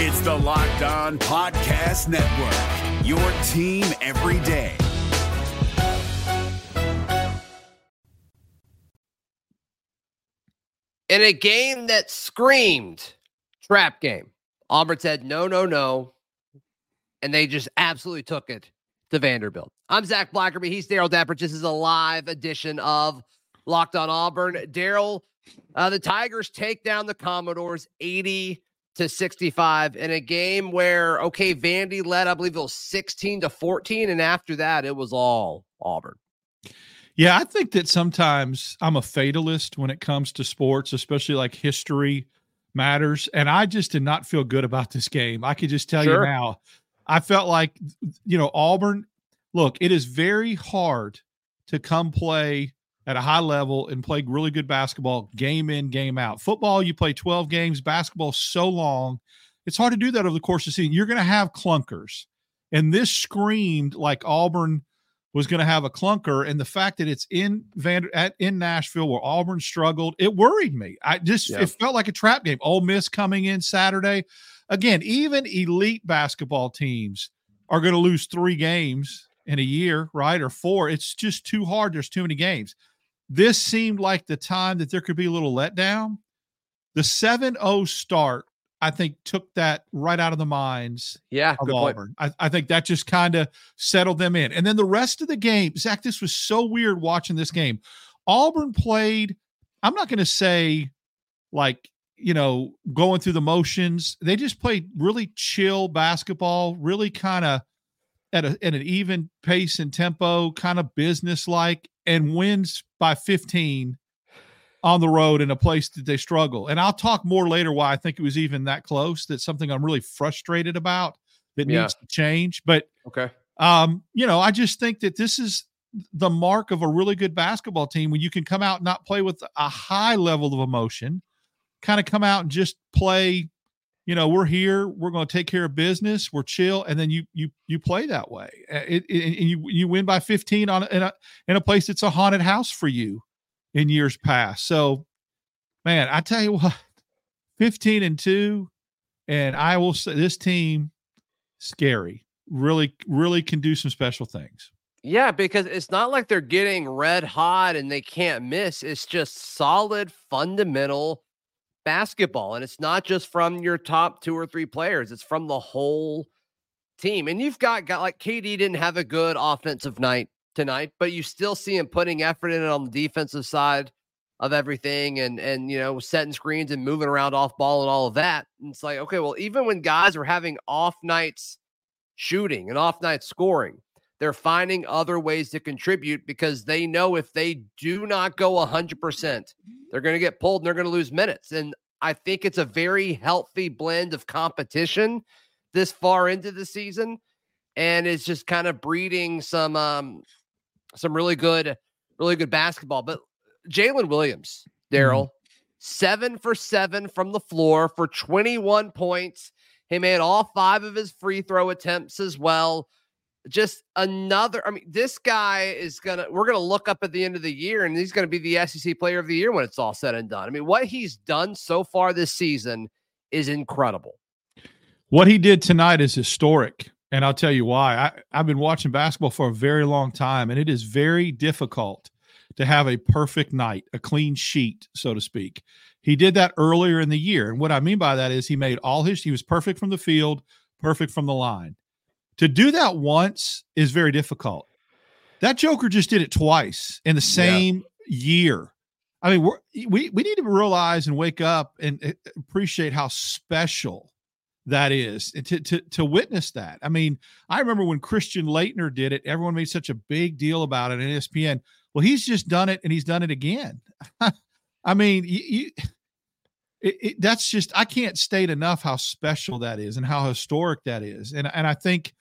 It's the Locked On Podcast Network, your team every day. In a game that screamed trap game, Auburn said, no, no, no. And they just absolutely took it to Vanderbilt. I'm Zac Blackerby. He's Darrell Dapprich. This is a live edition of Locked on Auburn. Darrell, uh, the Tigers take down the Commodores 80 to 65 in a game where, okay, Vandy led, I believe it was 16 to 14. And after that, it was all Auburn. Yeah, I think that sometimes I'm a fatalist when it comes to sports, especially like history matters. And I just did not feel good about this game. I could just tell sure. you now. I felt like, you know, Auburn, look, it is very hard to come play at a high level and play really good basketball game in, game out. Football, you play 12 games, basketball so long. It's hard to do that over the course of the season. You're going to have clunkers. And this screamed like Auburn was going to have a clunker, and the fact that it's in Van at in Nashville where Auburn struggled, it worried me. I just yeah. it felt like a trap game. Ole Miss coming in Saturday, again. Even elite basketball teams are going to lose three games in a year, right, or four. It's just too hard. There's too many games. This seemed like the time that there could be a little letdown. The 7 0 start I think took that right out of the minds yeah, of Auburn. I, I, think that just kind of settled them in. And then the rest of the game, Zac, this was so weird watching this game. Auburn played, I'm not going to say like, you know, going through the motions. They just played really chill basketball, really kind of at, a, at an even pace and tempo, kind of business like, and wins by 15 on the road in a place that they struggle. And I'll talk more later why I think it was even that close. That's something I'm really frustrated about that yeah. needs to change. But okay, um, you know, I just think that this is the mark of a really good basketball team when you can come out and not play with a high level of emotion, kind of come out and just play. You know, we're here. We're going to take care of business. We're chill, and then you you you play that way. It, it, and you you win by 15 on in a in a place that's a haunted house for you in years past. So, man, I tell you what, 15 and 2 and I will say this team scary. Really really can do some special things. Yeah, because it's not like they're getting red hot and they can't miss. It's just solid fundamental basketball and it's not just from your top 2 or 3 players. It's from the whole team. And you've got got like KD didn't have a good offensive night tonight, but you still see him putting effort in on the defensive side of everything and and you know setting screens and moving around off ball and all of that. And it's like, okay, well, even when guys are having off nights shooting and off nights scoring, they're finding other ways to contribute because they know if they do not go 100%, they're going to get pulled and they're going to lose minutes. And I think it's a very healthy blend of competition this far into the season and it's just kind of breeding some um some really good, really good basketball. But Jalen Williams, Darrell, mm. seven for seven from the floor for 21 points. He made all five of his free throw attempts as well. Just another, I mean, this guy is gonna, we're gonna look up at the end of the year and he's gonna be the SEC player of the year when it's all said and done. I mean, what he's done so far this season is incredible. What he did tonight is historic. And I'll tell you why. I, I've been watching basketball for a very long time, and it is very difficult to have a perfect night, a clean sheet, so to speak. He did that earlier in the year. And what I mean by that is he made all his, he was perfect from the field, perfect from the line. To do that once is very difficult. That Joker just did it twice in the same yeah. year. I mean, we we need to realize and wake up and uh, appreciate how special that is to, to to witness that. I mean, I remember when Christian Laettner did it, everyone made such a big deal about it in ESPN. Well, he's just done it and he's done it again. I mean, you, you it, it, that's just I can't state enough how special that is and how historic that is. And and I think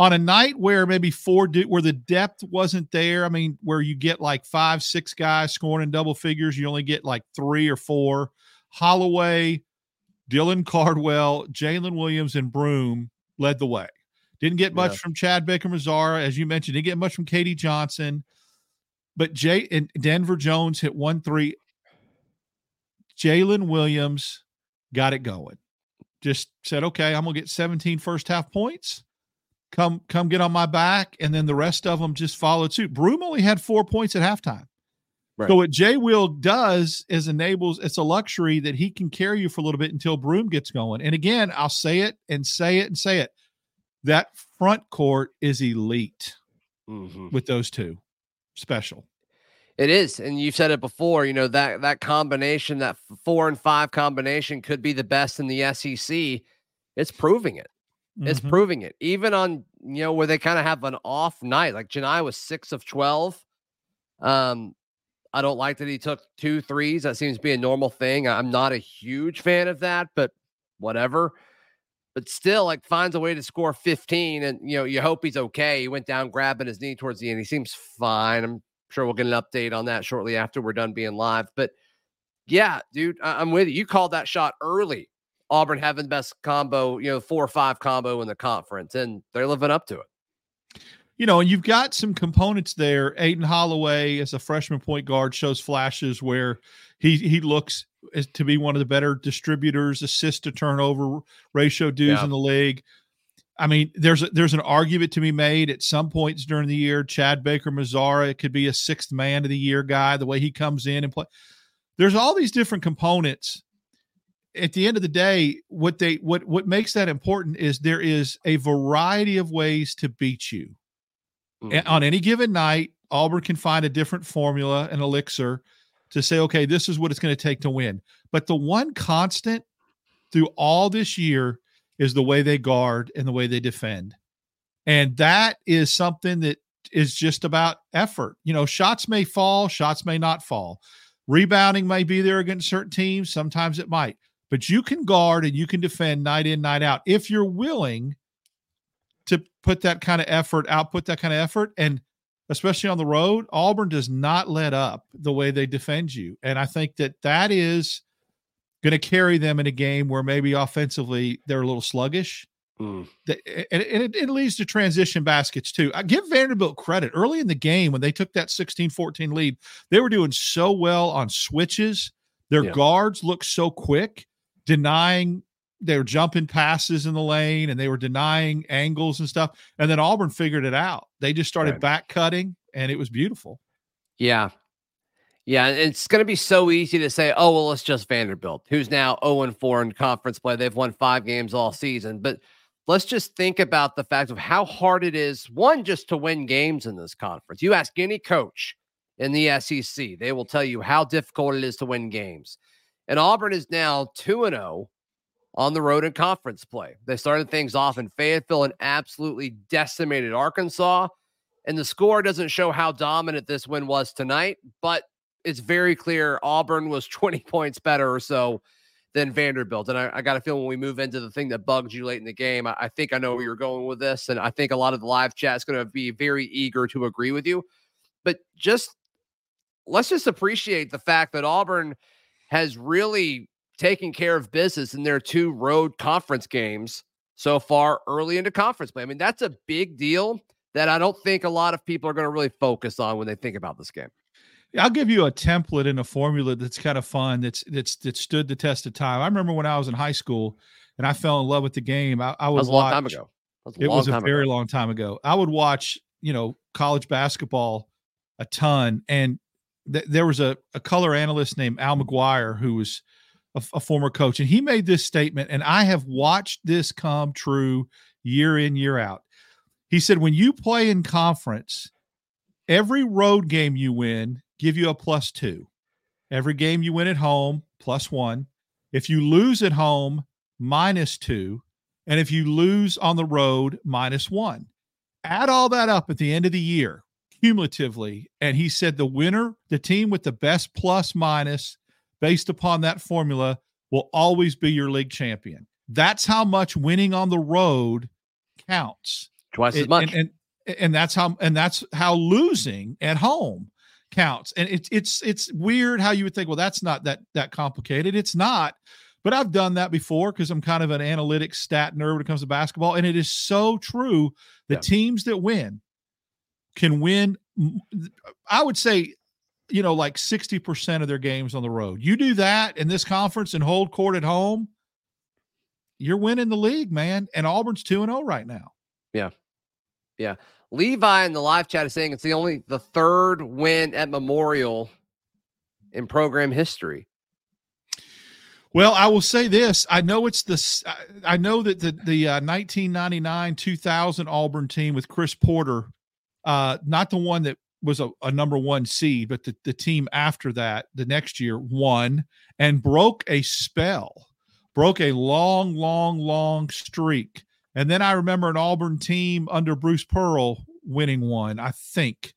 on a night where maybe four where the depth wasn't there, I mean, where you get like five, six guys scoring in double figures, you only get like three or four. Holloway, Dylan Cardwell, Jalen Williams, and Broome led the way. Didn't get much yeah. from Chad Baker Mazara, as you mentioned. Didn't get much from KD Johnson. But Jay and Denver Jones hit one three. Jalen Williams got it going. just said, okay, I'm gonna get 17 first half points. Come, come get on my back, and then the rest of them just followed suit. Broome only had four points at halftime. Right. So what Jay Will does is enables it's a luxury that he can carry you for a little bit until Broome gets going. And again, I'll say it and say it and say it. That front court is elite mm-hmm. with those two. Special. It is, and you've said it before. You know that that combination, that four and five combination, could be the best in the SEC. It's proving it. It's mm-hmm. proving it. Even on you know where they kind of have an off night, like Johni was six of twelve. Um, I don't like that he took two threes. That seems to be a normal thing. I'm not a huge fan of that, but whatever. But still, like finds a way to score 15, and you know you hope he's okay. He went down grabbing his knee towards the end. He seems fine. I'm sure we'll get an update on that shortly after we're done being live. But yeah, dude, I- am with you. You called that shot early. Auburn having the best combo, you know, four or five combo in the conference, and they're living up to it. You know, and you've got some components there. Aden Holloway, as a freshman point guard, shows flashes where he he looks to be one of the better distributors, assist to turnover ratio dudes yeah. in the league. I mean, there's a, there's an argument to be made at some points during the year. Chad Baker Mazara could be a sixth man of the year guy. The way he comes in and play, there's all these different components. At the end of the day, what they what what makes that important is there is a variety of ways to beat you. Mm-hmm. On any given night, Auburn can find a different formula, an elixir, to say, okay, this is what it's going to take to win. But the one constant through all this year is the way they guard and the way they defend. And that is something that is just about effort. You know, shots may fall, shots may not fall. Rebounding may be there against certain teams, sometimes it might. But you can guard and you can defend night in, night out if you're willing to put that kind of effort, output that kind of effort. And especially on the road, Auburn does not let up the way they defend you. And I think that that is going to carry them in a game where maybe offensively they're a little sluggish. Mm. and, it, it, leads to transition baskets too. I give Vanderbilt credit early in the game when they took that 16 14 lead. They were doing so well on switches. Their yeah. guards looked so quick, denying they were jumping passes in the lane and they were denying angles and stuff. And then Auburn figured it out. They just started right. back cutting and it was beautiful. Yeah. Yeah, it's going to be so easy to say, oh, well, it's just Vanderbilt, who's now 0 and 4 in conference play. They've won five games all season. But let's just think about the fact of how hard it is, one, just to win games in this conference. You ask any coach in the SEC, they will tell you how difficult it is to win games. And Auburn is now 2 and 0 on the road in conference play. They started things off in Fayetteville and absolutely decimated Arkansas. And the score doesn't show how dominant this win was tonight, but it's very clear Auburn was 20 points better or so than Vanderbilt. And I, I got a feeling when we move into the thing that bugs you late in the game, I, I think I know where you're going with this. And I think a lot of the live chat is going to be very eager to agree with you. But just let's just appreciate the fact that Auburn has really taken care of business in their two road conference games so far early into conference play. I mean, that's a big deal that I don't think a lot of people are going to really focus on when they think about this game. I'll give you a template and a formula that's kind of fun. That's that's that stood the test of time. I remember when I was in high school and I fell in love with the game. I, I would was a long time ago. Was it was a very ago. long time ago. I would watch, you know, college basketball a ton, and th- there was a, a color analyst named Al McGuire who was a, a former coach, and he made this statement, and I have watched this come true year in year out. He said, when you play in conference, every road game you win give you a plus two. Every game you win at home, plus one. If you lose at home, minus two. And if you lose on the road, minus one. Add all that up at the end of the year cumulatively. And he said the winner, the team with the best plus minus based upon that formula, will always be your league champion. That's how much winning on the road counts. Twice it, as much. And, and, and that's how and that's how losing at home counts. And it's it's it's weird how you would think, well, that's not that that complicated. It's not. But I've done that before because I'm kind of an analytic stat nerd when it comes to basketball. And it is so true. The yeah. teams that win can win, I would say, you know, like 60% of their games on the road. You do that in this conference and hold court at home, you're winning the league, man. And Auburn's 2 and 0 right now. Yeah. Yeah. Levi in the live chat is saying it's the only the third win at Memorial in program history. Well, I will say this: I know it's the I know that the the uh, 1999 2000 Auburn team with Chris Porter, uh, not the one that was a, a number one seed, but the, the team after that, the next year, won and broke a spell, broke a long, long, long streak. And then I remember an Auburn team under Bruce Pearl winning one, I think.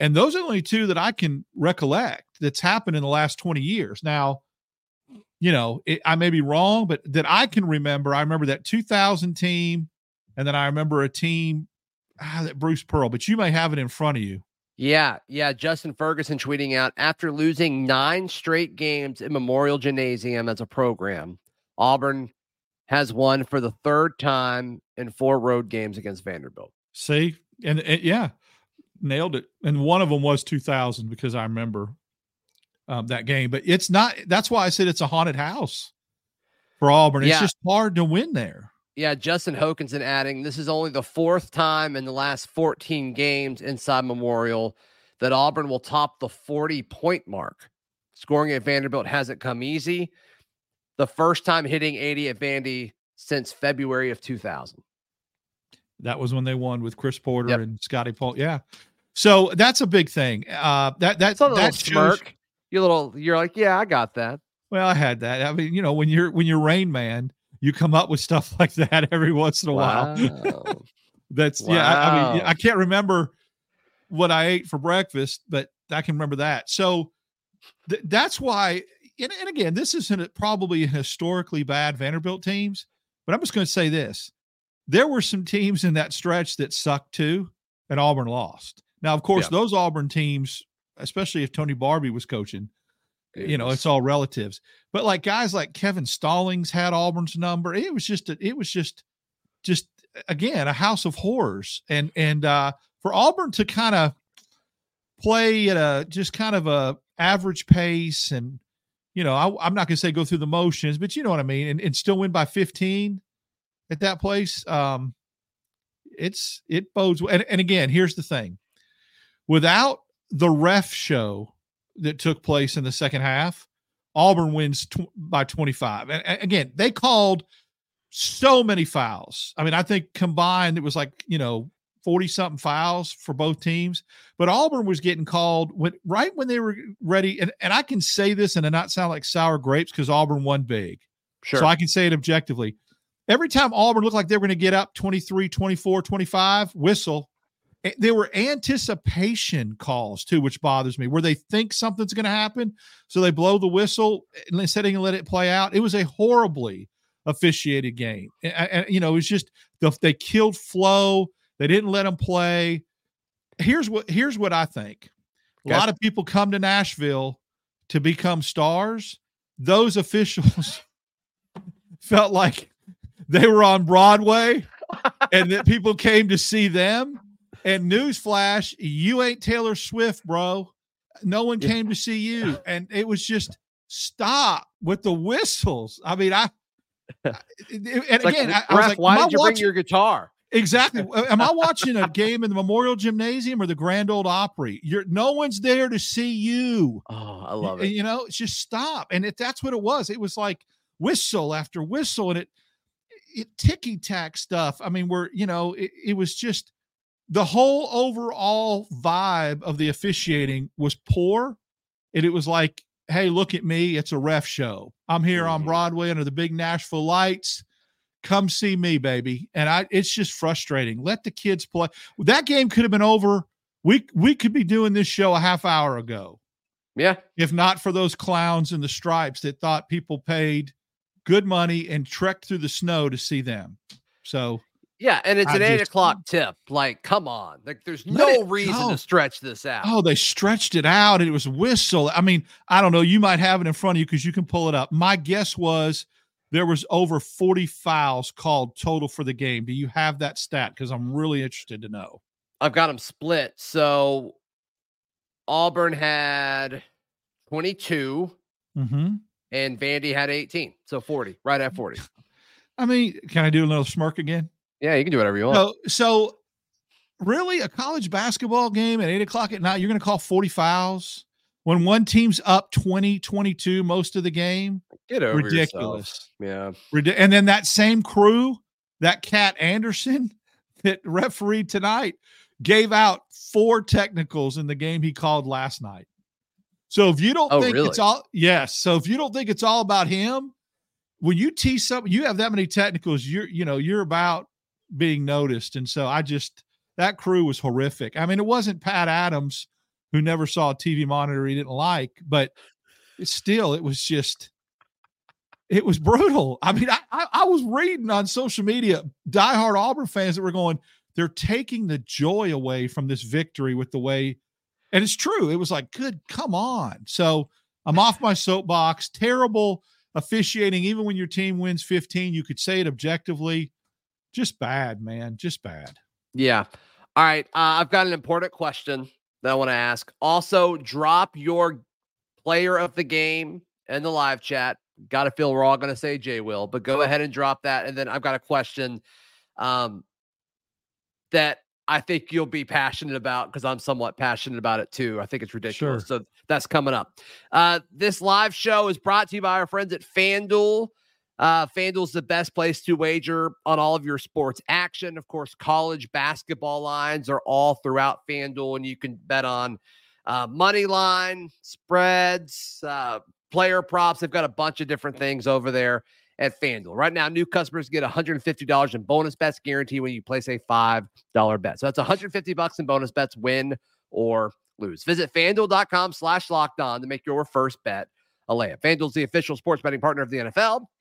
And those are the only two that I can recollect that's happened in the last 20 years. Now, you know, it, I may be wrong, but that I can remember, I remember that 2000 team, and then I remember a team ah, that Bruce Pearl, but you may have it in front of you. Yeah, yeah. Justin Ferguson tweeting out after losing nine straight games in Memorial Gymnasium as a program, Auburn has won for the third time in four road games against Vanderbilt. See, and, and yeah, nailed it. And one of them was 2000 because I remember um, that game. But it's not. That's why I said it's a haunted house for Auburn. It's yeah. just hard to win there. Yeah, Justin Hokanson adding this is only the fourth time in the last 14 games inside Memorial that Auburn will top the 40 point mark. Scoring at Vanderbilt hasn't come easy. The first time hitting 80 at Vandy since February of 2000. That was when they won with Chris Porter yep. and Scotty Paul. Yeah. So that's a big thing. Uh that that's a that smirk. You little you're like, yeah, I got that. Well, I had that. I mean, you know, when you're when you're Rain Man, you come up with stuff like that every once in a wow. while. That's wow. yeah. I, I, mean, I can't remember what I ate for breakfast, but I can remember that. So th- that's why. And, and again, this isn't probably historically bad Vanderbilt teams, but I'm just going to say this: there were some teams in that stretch that sucked too, and Auburn lost. Now, of course, yeah. those Auburn teams, especially if Tony Barbee was coaching, you know, it's all relatives. But like guys like Kevin Stallings had Auburn's number. It was just a, it was just just again a house of horrors. And and uh for Auburn to kind of play at a just kind of a average pace and you know, I, am not going to say go through the motions, but you know what I mean, and, and still win by 15 at that place. Um, it's it bodes. And, and again, here's the thing: without the ref show that took place in the second half, Auburn wins tw- by 25. And, and, again, they called so many fouls. I mean, I think combined it was like, you know, 40 something fouls for both teams. But Auburn was getting called when right when they were ready. And, and I can say this and not sound like sour grapes because Auburn won big. Sure. So I can say it objectively. Every time Auburn looked like they were going to get up 23, 24, 25, whistle, there were anticipation calls too, which bothers me, where they think something's going to happen, so they blow the whistle instead of let it play out. It was a horribly officiated game, and, and you know it was just the, they killed flow. They didn't let them play. Here's what here's what I think. A lot of people come to Nashville to become stars. Those officials felt like they were on Broadway and that people came to see them and newsflash, you ain't Taylor Swift, bro. No one came to see you. And it was just stop with the whistles. I mean, I, and like, again, I, I was like, why did you watching? bring your guitar? Exactly. Am I watching a game in the Memorial Gymnasium or the Grand Ole Opry? You're no one's there to see you. Oh, I love it. You know, it's just stop. And if that's what it was, it was like whistle after whistle, and it it ticky tack stuff. I mean, we're you know, it, it was just the whole overall vibe of the officiating was poor. And it was like, hey, look at me. It's a ref show. I'm here mm-hmm. on Broadway under the big Nashville lights. Come see me, baby. And I it's just frustrating. Let the kids play. That game could have been over. We we could be doing this show a half hour ago. Yeah. If not for those clowns in the stripes that thought people paid good money and trekked through the snow to see them. So yeah, and it's I an eight o'clock tip. Like, come on. Like, there's no reason to stretch this out. Oh, they stretched it out and it was whistle. I mean, I don't know. You might have it in front of you because you can pull it up. My guess was there was over 40 fouls called total for the game. Do you have that stat? Because I'm really interested to know. I've got them split. So Auburn had 22 mm-hmm. and Vandy had 18. So 40, right at 40. I mean, can I do a little smirk again? Yeah, you can do whatever you want. So, so really, a college basketball game at eight o'clock at night, you're going to call 40 fouls when one team's up 20, 22 most of the game? Get over ridiculous. Yourself. Yeah. And then that same crew, that Cat Anderson that refereed tonight, gave out four technicals in the game he called last night. So if you don't oh, think really? it's all yes, so if you don't think it's all about him, when you tease something, you have that many technicals, you're you know, you're about being noticed. And so I just that crew was horrific. I mean, it wasn't Pat Adams who never saw a TV monitor he didn't like, but still, it was just it was brutal. I mean, I, I, was reading on social media diehard Auburn fans that were going, they're taking the joy away from this victory with the way, and it's true. It was like, good, come on. So I'm off my soapbox. Terrible officiating, even when your team wins 15, you could say it objectively. Just bad, man. Just bad. Yeah. All right. Uh, I've got an important question that I want to ask. Also, drop your player of the game in the live chat. Got to feel we're all going to say Jay will, but go ahead and drop that. And then I've got a question um, that I think you'll be passionate about because I'm somewhat passionate about it too. I think it's ridiculous. Sure. So that's coming up. Uh, this live show is brought to you by our friends at FanDuel. Uh, FanDuel's the best place to wager on all of your sports action. Of course, college basketball lines are all throughout FanDuel, and you can bet on uh, money line, spreads, uh, player props. They've got a bunch of different things over there at FanDuel. Right now, new customers get $150 in bonus bets guaranteed when you place a $5 bet. So that's 150 bucks in bonus bets, win or lose. Visit fanduel.com slash locked on to make your first bet a layup. FanDuel's the official sports betting partner of the NFL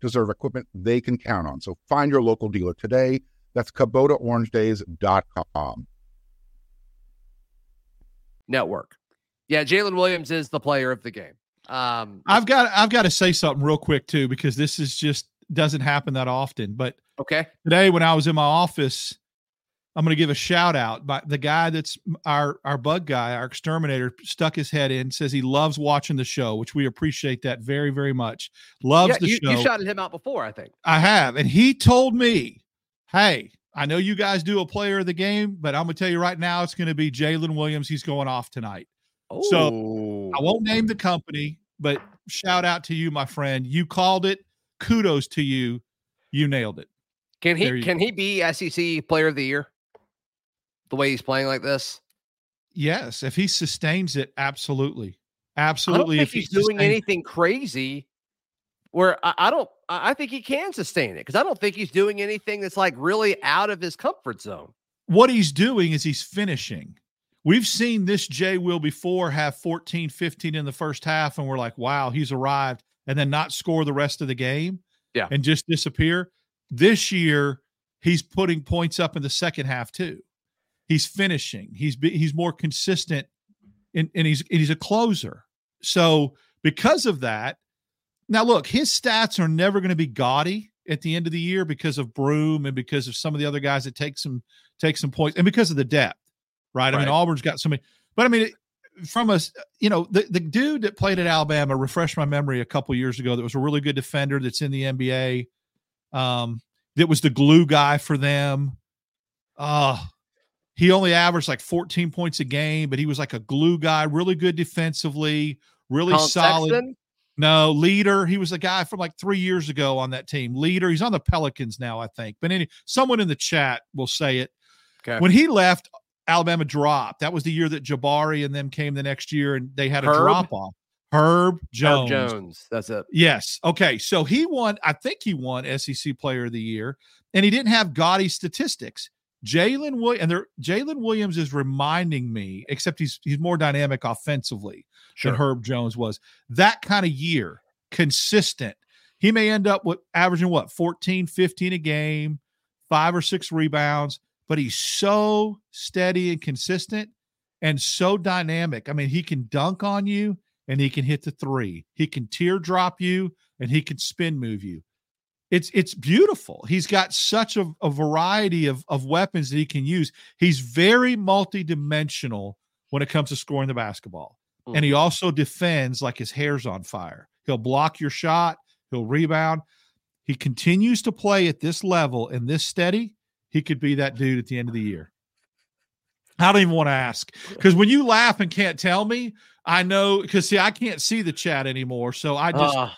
deserve equipment they can count on. So find your local dealer today. That's KubotaOrangeDays.com. Network. Yeah, Jalen Williams is the player of the game. Um, I've got I've got to say something real quick too because this is just doesn't happen that often. But okay, today when I was in my office, I'm going to give a shout out. By the guy that's our our bug guy, our exterminator, stuck his head in. Says he loves watching the show, which we appreciate that very very much. Loves yeah, the you, show. You shouted him out before, I think. I have, and he told me, "Hey, I know you guys do a player of the game, but I'm going to tell you right now, it's going to be Jalen Williams. He's going off tonight." Oh. So I won't name the company, but shout out to you, my friend. You called it. Kudos to you. You nailed it. Can he can go. he be SEC player of the year? The way he's playing like this? Yes, if he sustains it, absolutely. Absolutely. if he's doing anything crazy, where I, I don't I think he can sustain it because I don't think he's doing anything that's like really out of his comfort zone. What he's doing is he's finishing. We've seen this Jay Will before have 14, 15 in the first half, and we're like, wow, he's arrived, and then not score the rest of the game. Yeah. And just disappear. This year, he's putting points up in the second half too. He's finishing. He's he's more consistent, and, and he's and he's a closer. So because of that, now look, his stats are never going to be gaudy at the end of the year because of Broome and because of some of the other guys that take some take some points and because of the depth right? I mean, Auburn's got so many, but I mean, from us, you know, the, the dude that played at Alabama refreshed my memory a couple years ago. That was a really good defender that's in the NBA. Um, that was the glue guy for them. Uh, he only averaged like 14 points a game, but he was like a glue guy, really good defensively, really Collin solid. Sexton? No, leader. He was a guy from like three years ago on that team. Leader. He's on the Pelicans now, I think. But any someone in the chat will say it. Okay. When he left, Alabama dropped. That was the year that Jabari and them came the next year, and they had a Herb? drop off. Herb Jones. Herb Jones. That's it. Yes. Okay. So he won. I think he won SEC Player of the Year, and he didn't have gaudy statistics. Jalen Williams and there, Jalen Williams is reminding me, except he's he's more dynamic offensively Sure. than Herb Jones was. That kind of year, consistent. He may end up with averaging what 14, 15 a game, five or six rebounds, but he's so steady and consistent and so dynamic. I mean, he can dunk on you and he can hit the three. He can teardrop you and he can spin move you. It's it's beautiful. He's got such a, a variety of, of weapons that he can use. He's very multidimensional when it comes to scoring the basketball. Mm-hmm. And he mm-hmm. also defends like his hair's on fire. He'll block your shot, he'll rebound. He continues to play at this level and this steady. He could be that dude at the end of the year. I don't even want to ask because when you laugh and can't tell me, I know because see, I can't see the chat anymore. So I just, uh,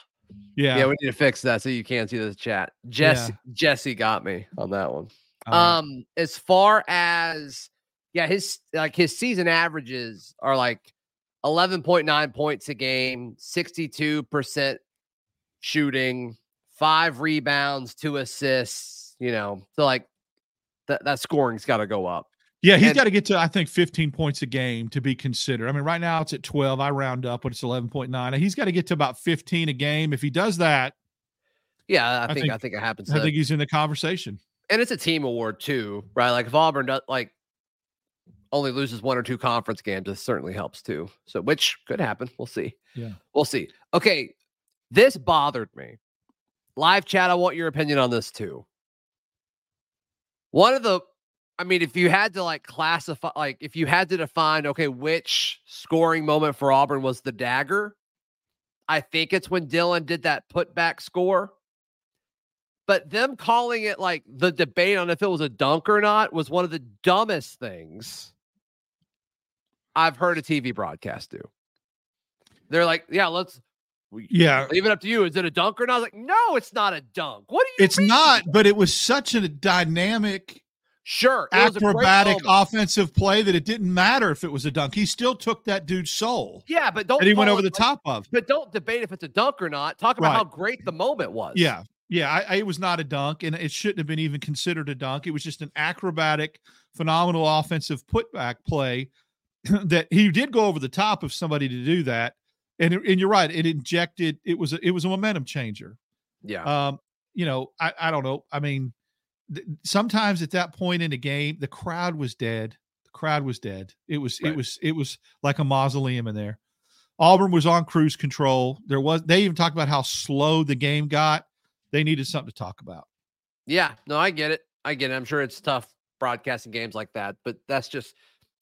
yeah, yeah, we need to fix that so you can't see the chat. Jesse, yeah. Jesse got me on that one. Uh, um, as far as yeah, his like his season averages are like 11.9 points a game, 62% shooting, five rebounds, two assists, you know, so like that, that scoring's got to go up. Yeah, he's got to get to I think 15 points a game to be considered. I mean, right now it's at 12. I round up, but it's 11.9. He's got to get to about 15 a game. If he does that, yeah, I, I think, think, I think it happens. I think he's in the conversation. And it's a team award too, right? Like if Auburn does like only loses one or two conference games, it certainly helps too. So which could happen. We'll see. Yeah. We'll see. Okay. This bothered me. Live chat, I want your opinion on this too. One of the I mean, if you had to like classify, like if you had to define, okay, which scoring moment for Auburn was the dagger, I think it's when Dylan did that putback score. But them calling it like the debate on if it was a dunk or not was one of the dumbest things I've heard a TV broadcast do. They're like, yeah, let's yeah leave it up to you. Is it a dunk or not? I was like, no, it's not a dunk. What do you? It's mean? not, but it was such a dynamic Sure. Acrobatic offensive play that it didn't matter if it was a dunk. He still took that dude's soul. Yeah, but don't. And he went over the top of. But don't debate if it's a dunk or not. Talk about right. how great the moment was. Yeah. Yeah. I, I, it was not a dunk, and it shouldn't have been even considered a dunk. It was just an acrobatic, phenomenal offensive putback play that he did go over the top of somebody to do that. And, and you're right. It injected, it was, a, it was a momentum changer. Yeah. Um, you know, I, I don't know. I mean, sometimes at that point in the game, the crowd was dead. The crowd was dead. It was right. it was it was like a mausoleum in there. Auburn was on cruise control. There was they even talked about how slow the game got. They needed something to talk about. Yeah, no, I get it. I get it. I'm sure it's tough broadcasting games like that, but that's just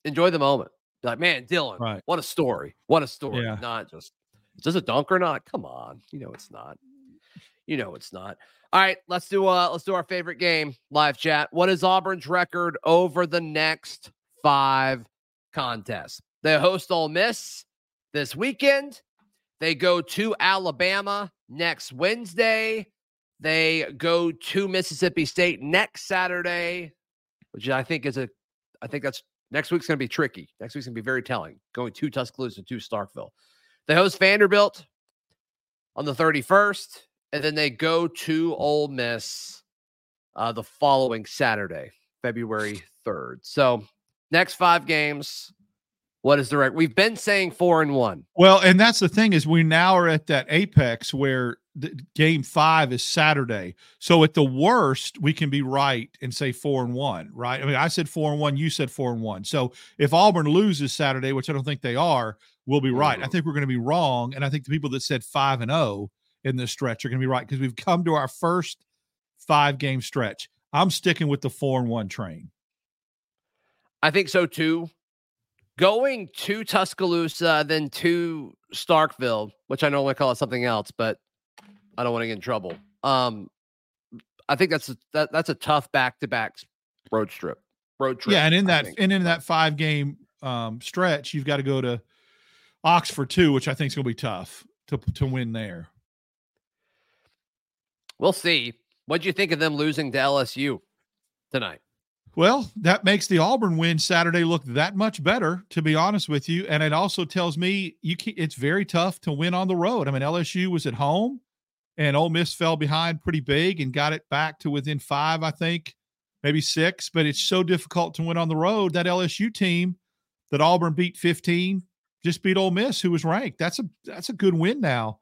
enjoy the moment. like, man, Dylan, right. what a story. What a story. Yeah. Not just is this a dunk or not? Come on. You know it's not. You know it's not. All right, let's do uh let's do our favorite game, live chat. What is Auburn's record over the next five contests? They host Ole Miss this weekend. They go to Alabama next Wednesday. They go to Mississippi State next Saturday, which I think is a I think that's next week's gonna be tricky. Next week's gonna be very telling. Going to Tuscaloosa to Starkville. They host Vanderbilt on the 31st and then they go to Ole Miss uh, the following Saturday, February 3rd. So next five games. What is the record? We've been saying four and one. Well, and that's the thing is we now are at that apex where the game five is Saturday. So at the worst, we can be right and say four and one, right? I mean, I said four and one, you said four and one. So if Auburn loses Saturday, which I don't think they are, we'll be right. Mm-hmm. I think we're going to be wrong. And I think the people that said five and oh in this stretch are going to be right because we've come to our first five game stretch. I'm sticking with the four and one train. I think so too. Going to Tuscaloosa, then to Starkville, which I normally call it something else, but I don't want to get in trouble. Um, I think that's a, that, that's a tough back to back road trip. Road trip. Yeah, and in that and in that five game um, stretch, you've got to go to Oxford too, which I think is going to be tough to to win there. We'll see. What'd you think of them losing to LSU tonight? Well, that makes the Auburn win Saturday look that much better, to be honest with you. And it also tells me you can, it's very tough to win on the road. I mean, LSU was at home, and Ole Miss fell behind pretty big and got it back to within five, I think, maybe six. But it's so difficult to win on the road. That LSU team that Auburn beat 15 just beat Ole Miss, who was ranked. That's a that's a good win now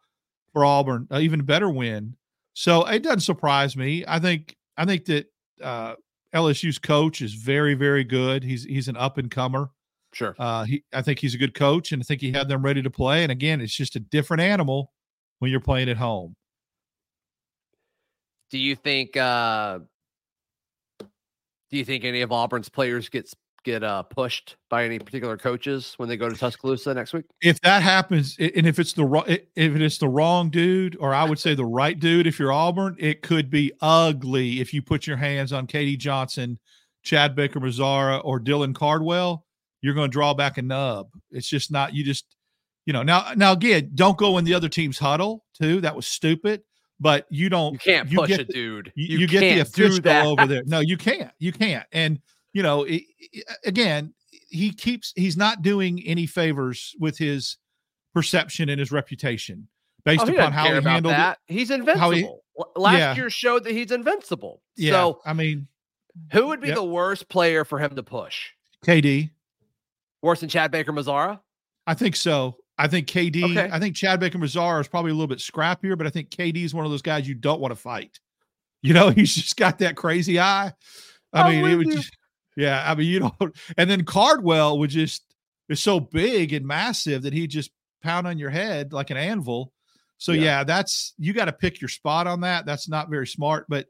for Auburn, even better win. So it doesn't surprise me. I think I think that uh, LSU's coach is very, very good. He's he's an up and comer. Sure. Uh, he, I think he's a good coach, and I think he had them ready to play. And again, it's just a different animal when you're playing at home. Do you think? uh Do you think any of Auburn's players gets get uh, pushed by any particular coaches when they go to Tuscaloosa next week? If that happens, and if it's the wrong, if it's the wrong dude, or I would say the right dude, if you're Auburn, it could be ugly if you put your hands on KD Johnson, Chad Baker Mazara, or Dylan Cardwell. You're going to draw back a nub. It's just not. You just, you know. Now, now again, don't go in the other team's huddle too. That was stupid. But you don't. You can't you push get a dude. you, you get the official over there. No, you can't. You can't. And you know, it, it- again, he keeps he's not doing any favors with his perception and his reputation based Oh, he upon how he handled that. He's invincible. L- Last Yeah. year showed that he's invincible. Yeah, So I mean, who would be Yep. the worst player for him to push? KD. Worse than Chad Baker Mazara? I think so. I think KD. Okay. I think Chad Baker Mazara is probably a little bit scrappier, but I think KD is one of those guys you don't want to fight. You know, he's just got that crazy eye. I I'm mean, it would just, yeah. I mean, you know, and then Cardwell would just is so big and massive that he just pound on your head like an anvil. So Yeah. yeah, that's you got to pick your spot on that. That's not very smart. But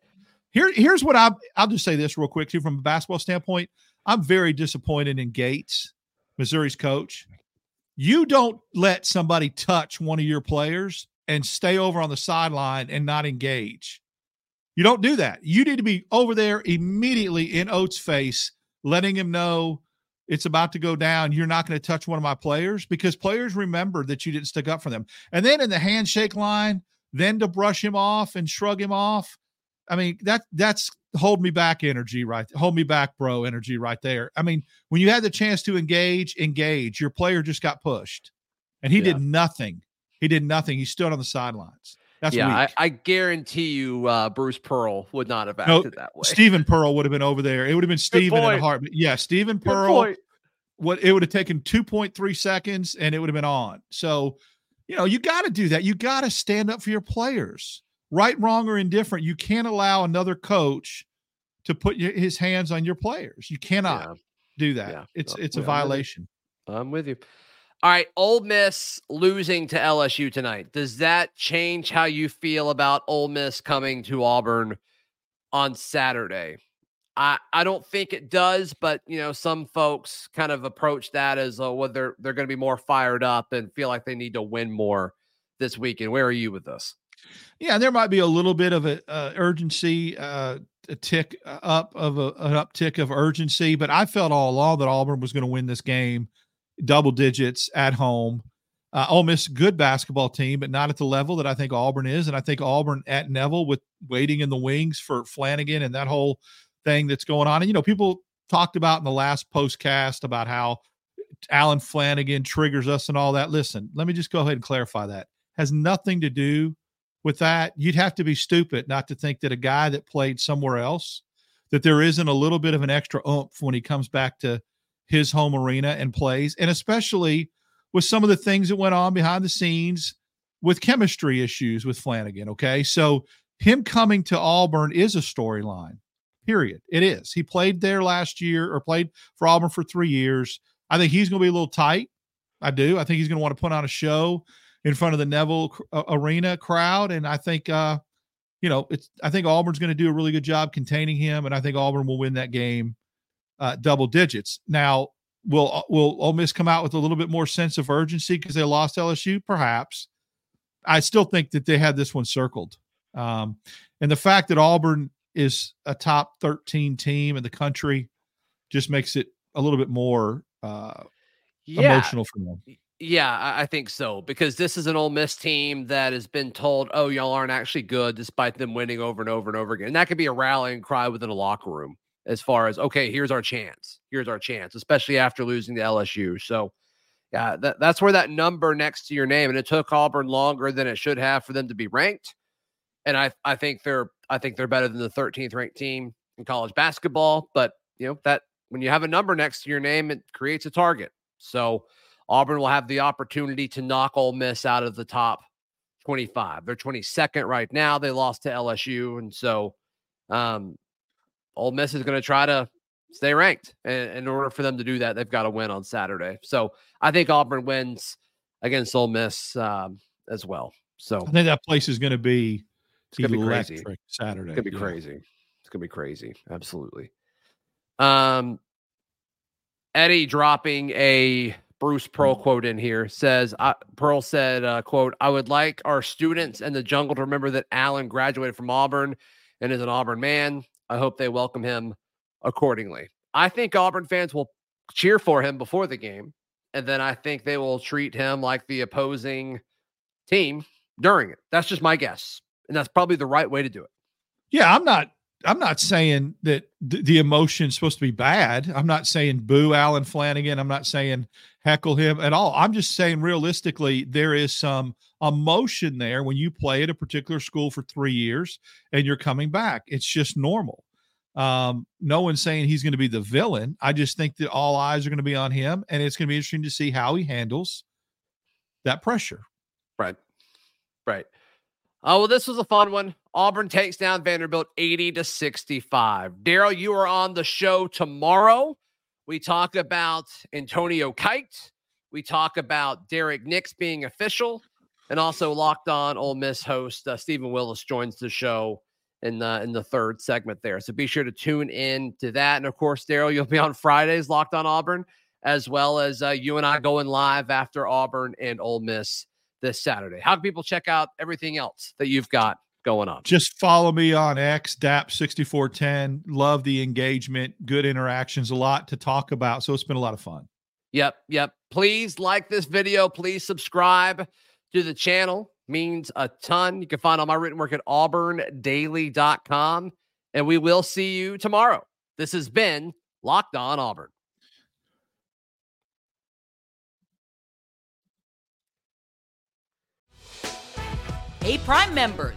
here, here's what I I'll just say this real quick too from a basketball standpoint. I'm very disappointed in Gates, Missouri's coach. You don't let somebody touch one of your players and stay over on the sideline and not engage. You don't do that. You need to be over there immediately in Oats' face, letting him know it's about to go down. You're not going to touch one of my players because players remember that you didn't stick up for them. And then in the handshake line, then to brush him off and shrug him off. I mean, that that's hold me back energy, right? Hold me back, bro, energy right there. I mean, when you had the chance to engage, engage. Your player just got pushed. And he Yeah. did nothing. He did nothing. He stood on the sidelines. That's yeah, I. I guarantee you uh, Bruce Pearl would not have No, acted that way. Steven Pearl would have been over there. It would have been Steven in a point. heartbeat. Yeah, Steven Pearl. What it would have taken 2.3 seconds and it would have been on. So, you know, you got to do that. You got to stand up for your players. Right, wrong, or indifferent. You can't allow another coach to put your, his hands on your players. You cannot Yeah. do that. Yeah. It's No, it's a yeah, I'm with you. violation. I'm with you. All right, Ole Miss losing to LSU tonight. Does that change how you feel about Ole Miss coming to Auburn on Saturday? I I don't think it does, but you know, some folks kind of approach that as uh, well, they're they're going to be more fired up and feel like they need to win more this weekend. Where are you with this? Yeah, there might be a little bit of a uh, urgency, uh, a tick up of a, an uptick of urgency, but I felt all along that Auburn was going to win this game, double digits at home. Uh, Ole Miss, good basketball team, but not at the level that I think Auburn is, and I think Auburn at Neville with waiting in the wings for Flanagan and that whole thing that's going on. And you know, people talked about in the last postcast about how Allen Flanagan triggers us and all that. Listen, let me just go ahead and clarify that has nothing to do with that. You'd have to be stupid not to think that a guy that played somewhere else, that there isn't a little bit of an extra oomph when he comes back to his home arena and plays, and especially with some of the things that went on behind the scenes with chemistry issues with Flanagan. Okay. So him coming to Auburn is a storyline, period. It is. He played there last year or played for Auburn for three years. I think he's going to be a little tight. I do. I think he's going to want to put on a show in front of the Neville uh, Arena crowd, and I think uh, you know it's. I think Auburn's going to do a really good job containing him, and I think Auburn will win that game uh, double digits. Now, will uh, will Ole Miss come out with a little bit more sense of urgency because they lost LSU? Perhaps. I still think that they had this one circled, um, and the fact that Auburn is a top thirteen team in the country just makes it a little bit more uh, Yeah, emotional for them. Yeah, I, I think so because this is an Ole Miss team that has been told, "Oh, y'all aren't actually good," despite them winning over and over and over again. And that could be a rallying cry within a locker room as far as, "Okay, here's our chance. Here's our chance," especially after losing to LSU. So, yeah, that, that's where that number next to your name, and it took Auburn longer than it should have for them to be ranked. And I, I think they're, I think they're better than the 13th ranked team in college basketball. But you know that when you have a number next to your name, it creates a target. So. Auburn will have the opportunity to knock Ole Miss out of the top 25. They're 22nd right now. They lost to LSU. And so um, Ole Miss is going to try to stay ranked. And in order for them to do that, they've got to win on Saturday. So I think Auburn wins against Ole Miss um, as well. So I think that place is going to be it's going to be crazy Saturday. It's going to be yeah. crazy. It's going to be crazy. Absolutely. Um, Eddie dropping a Bruce Pearl mm. quote in here says uh, Pearl said, uh, "quote I would like our students and the jungle to remember that Allen graduated from Auburn and is an Auburn man. I hope they welcome him accordingly. I think Auburn fans will cheer for him before the game, and then I think they will treat him like the opposing team during it. That's just my guess, and that's probably the right way to do it. Yeah, I'm not. I'm not saying that th- the emotion is supposed to be bad. I'm not saying boo Allen Flanagan. I'm not saying heckle him at all. I'm just saying realistically, there is some emotion there when you play at a particular school for three years and you're coming back. It's just normal. Um, no one's saying he's going to be the villain. I just think that all eyes are going to be on him, and it's going to be interesting to see how he handles that pressure. Right. Right. Oh, well, this was a fun one. Auburn takes down Vanderbilt 80 to 65. Darrell, you are on the show tomorrow. We talk about Antonio Kite. We talk about Derrick Nix being official, and also Locked On Ole Miss host uh, Stephen Willis joins the show in the in the third segment there. So be sure to tune in to that. And of course, Darrell, you'll be on Fridays, Locked On Auburn, as well as uh, you and I going live after Auburn and Ole Miss this Saturday. How can people check out everything else that you've got going on? Just follow me on X, DAP6410. Love the engagement, good interactions, a lot to talk about. So it's been a lot of fun. Yep. Yep. Please like this video. Please subscribe to the channel means a ton. You can find all my written work at auburndaily.com. And we will see you tomorrow. This has been Locked On Auburn. Hey, Prime members,